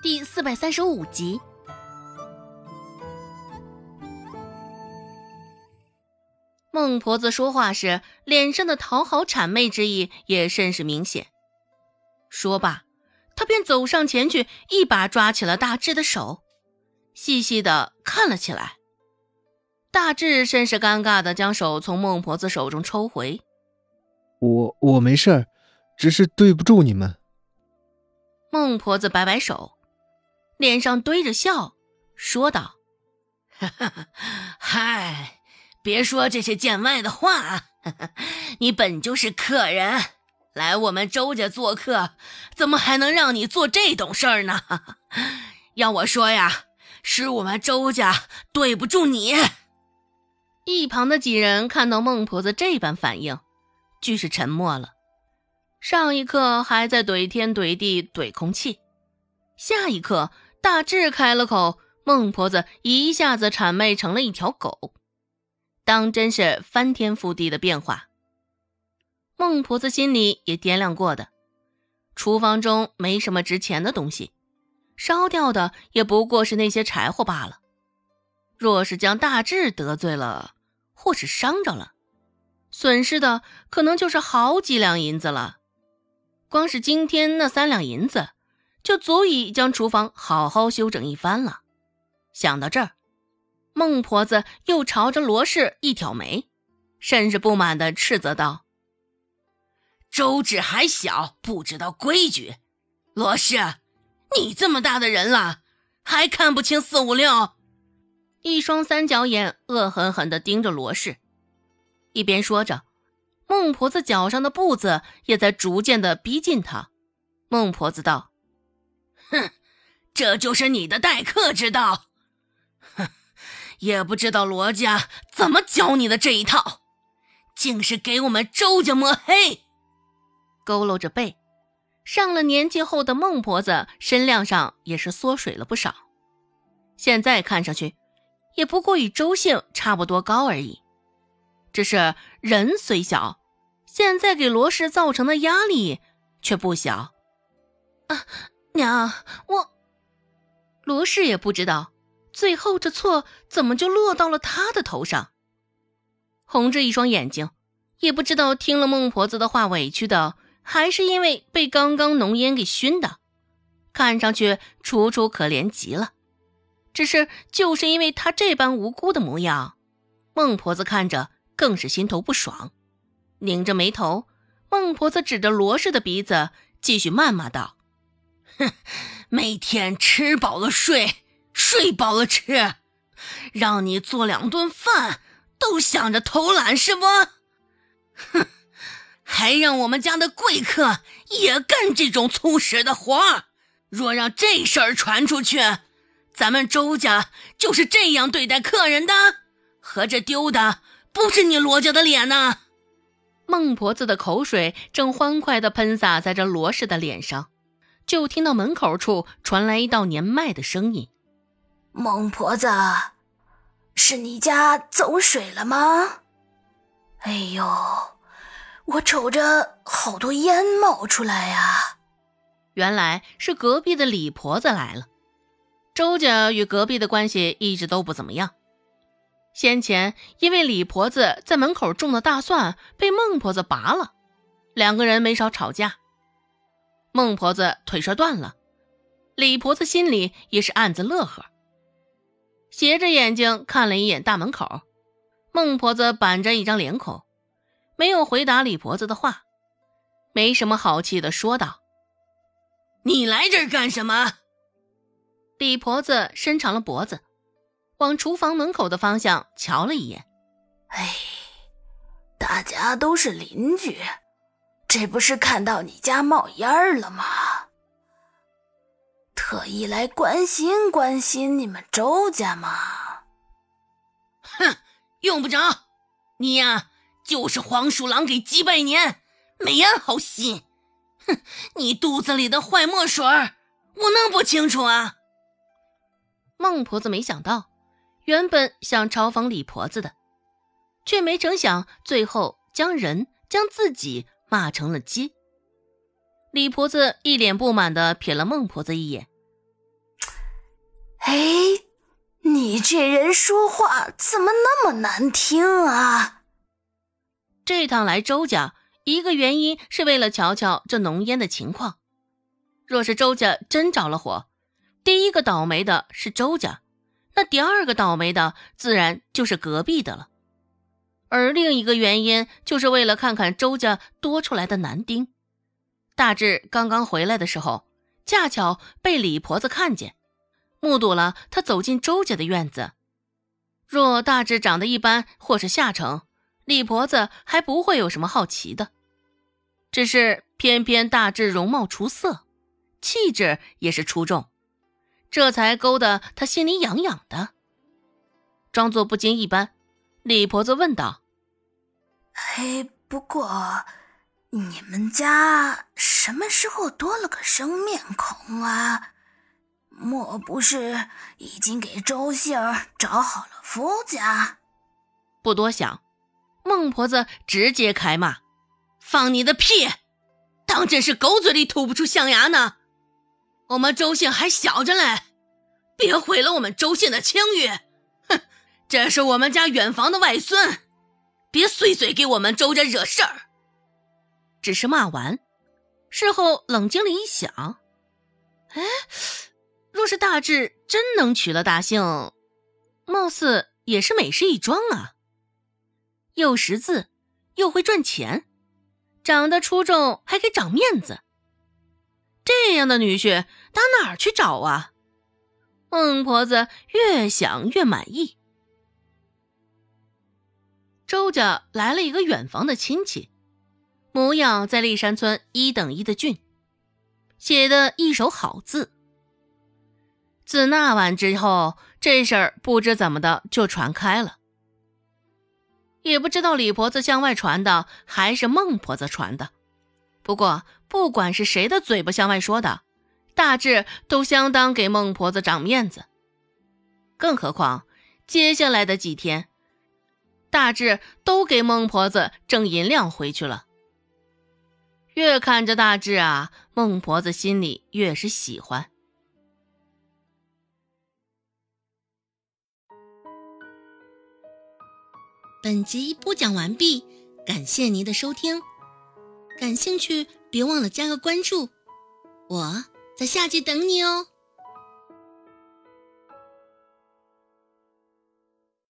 第四百三十五集。孟婆子说话时，脸上的讨好谄媚之意也甚是明显。说罢，她便走上前去，一把抓起了大志的手，细细的看了起来。大志甚是尴尬的将手从孟婆子手中抽回。我我没事儿，只是对不住你们。孟婆子摆摆手。脸上堆着笑，说道：“嗨，别说这些见外的话。你本就是客人，来我们周家做客，怎么还能让你做这种事儿呢？要我说呀，是我们周家对不住你。”一旁的几人看到孟婆子这般反应，俱是沉默了。上一刻还在怼天怼地怼空气，下一刻。大志开了口，孟婆子一下子谄媚成了一条狗，当真是翻天覆地的变化。孟婆子心里也掂量过的，厨房中没什么值钱的东西，烧掉的也不过是那些柴火罢了。若是将大志得罪了，或是伤着了，损失的可能就是好几两银子了。光是今天那三两银子。就足以将厨房好好修整一番了。想到这儿，孟婆子又朝着罗氏一挑眉，甚是不满的斥责道：“周芷还小，不知道规矩。罗氏，你这么大的人了，还看不清四五六？”一双三角眼恶狠狠地盯着罗氏，一边说着，孟婆子脚上的步子也在逐渐的逼近他。孟婆子道。哼，这就是你的待客之道。哼，也不知道罗家怎么教你的这一套，竟是给我们周家抹黑。佝偻着背，上了年纪后的孟婆子身量上也是缩水了不少，现在看上去也不过与周姓差不多高而已。只是人虽小，现在给罗氏造成的压力却不小。啊。娘，我罗氏也不知道，最后这错怎么就落到了他的头上。红着一双眼睛，也不知道听了孟婆子的话委屈的，还是因为被刚刚浓烟给熏的，看上去楚楚可怜极了。只是就是因为他这般无辜的模样，孟婆子看着更是心头不爽，拧着眉头，孟婆子指着罗氏的鼻子，继续谩骂道。哼，每天吃饱了睡，睡饱了吃，让你做两顿饭都想着偷懒是不？哼，还让我们家的贵客也干这种粗使的活若让这事儿传出去，咱们周家就是这样对待客人的，合着丢的不是你罗家的脸呢？孟婆子的口水正欢快地喷洒在这罗氏的脸上。就听到门口处传来一道年迈的声音：“孟婆子，是你家走水了吗？哎呦，我瞅着好多烟冒出来呀！原来是隔壁的李婆子来了。周家与隔壁的关系一直都不怎么样。先前因为李婆子在门口种的大蒜被孟婆子拔了，两个人没少吵架。”孟婆子腿摔断了，李婆子心里也是暗自乐呵，斜着眼睛看了一眼大门口。孟婆子板着一张脸孔，没有回答李婆子的话，没什么好气的说道：“你来这儿干什么？”李婆子伸长了脖子，往厨房门口的方向瞧了一眼。哎，大家都是邻居。这不是看到你家冒烟了吗？特意来关心关心你们周家吗？哼，用不着，你呀就是黄鼠狼给鸡拜年，没安好心。哼，你肚子里的坏墨水我能不清楚啊？孟婆子没想到，原本想嘲讽李婆子的，却没成想最后将人将自己。骂成了鸡。李婆子一脸不满的瞥了孟婆子一眼，哎，你这人说话怎么那么难听啊？这趟来周家，一个原因是为了瞧瞧这浓烟的情况。若是周家真着了火，第一个倒霉的是周家，那第二个倒霉的自然就是隔壁的了。而另一个原因，就是为了看看周家多出来的男丁。大志刚刚回来的时候，恰巧被李婆子看见，目睹了他走进周家的院子。若大志长得一般或是下乘，李婆子还不会有什么好奇的。只是偏偏大志容貌出色。气质也是出众，这才勾得他心里痒痒的。装作不经一般，李婆子问道：“哎，不过你们家什么时候多了个生面孔啊？莫不是已经给周姓找好了夫家？”不多想，孟婆子直接开骂：“放你的屁！当真是狗嘴里吐不出象牙呢！”我们周姓还小着嘞，别毁了我们周姓的清誉！这是我们家远房的外孙，别碎嘴给我们周家惹事儿。只是骂完，事后冷静了一想，哎，若是大志真能娶了大姓，貌似也是美事一桩啊。又识字，又会赚钱，长得出众，还给长面子。这样的女婿打哪儿去找啊？孟婆子越想越满意。周家来了一个远房的亲戚，模样在立山村一等一的俊，写的一手好字。自那晚之后，这事儿不知怎么的就传开了，也不知道李婆子向外传的，还是孟婆子传的。不过，不管是谁的嘴巴向外说的，大致都相当给孟婆子长面子。更何况接下来的几天，大致都给孟婆子挣银两回去了。越看着大致啊，孟婆子心里越是喜欢。本集播讲完毕，感谢您的收听。感兴趣，别忘了加个关注，我在下集等你哦。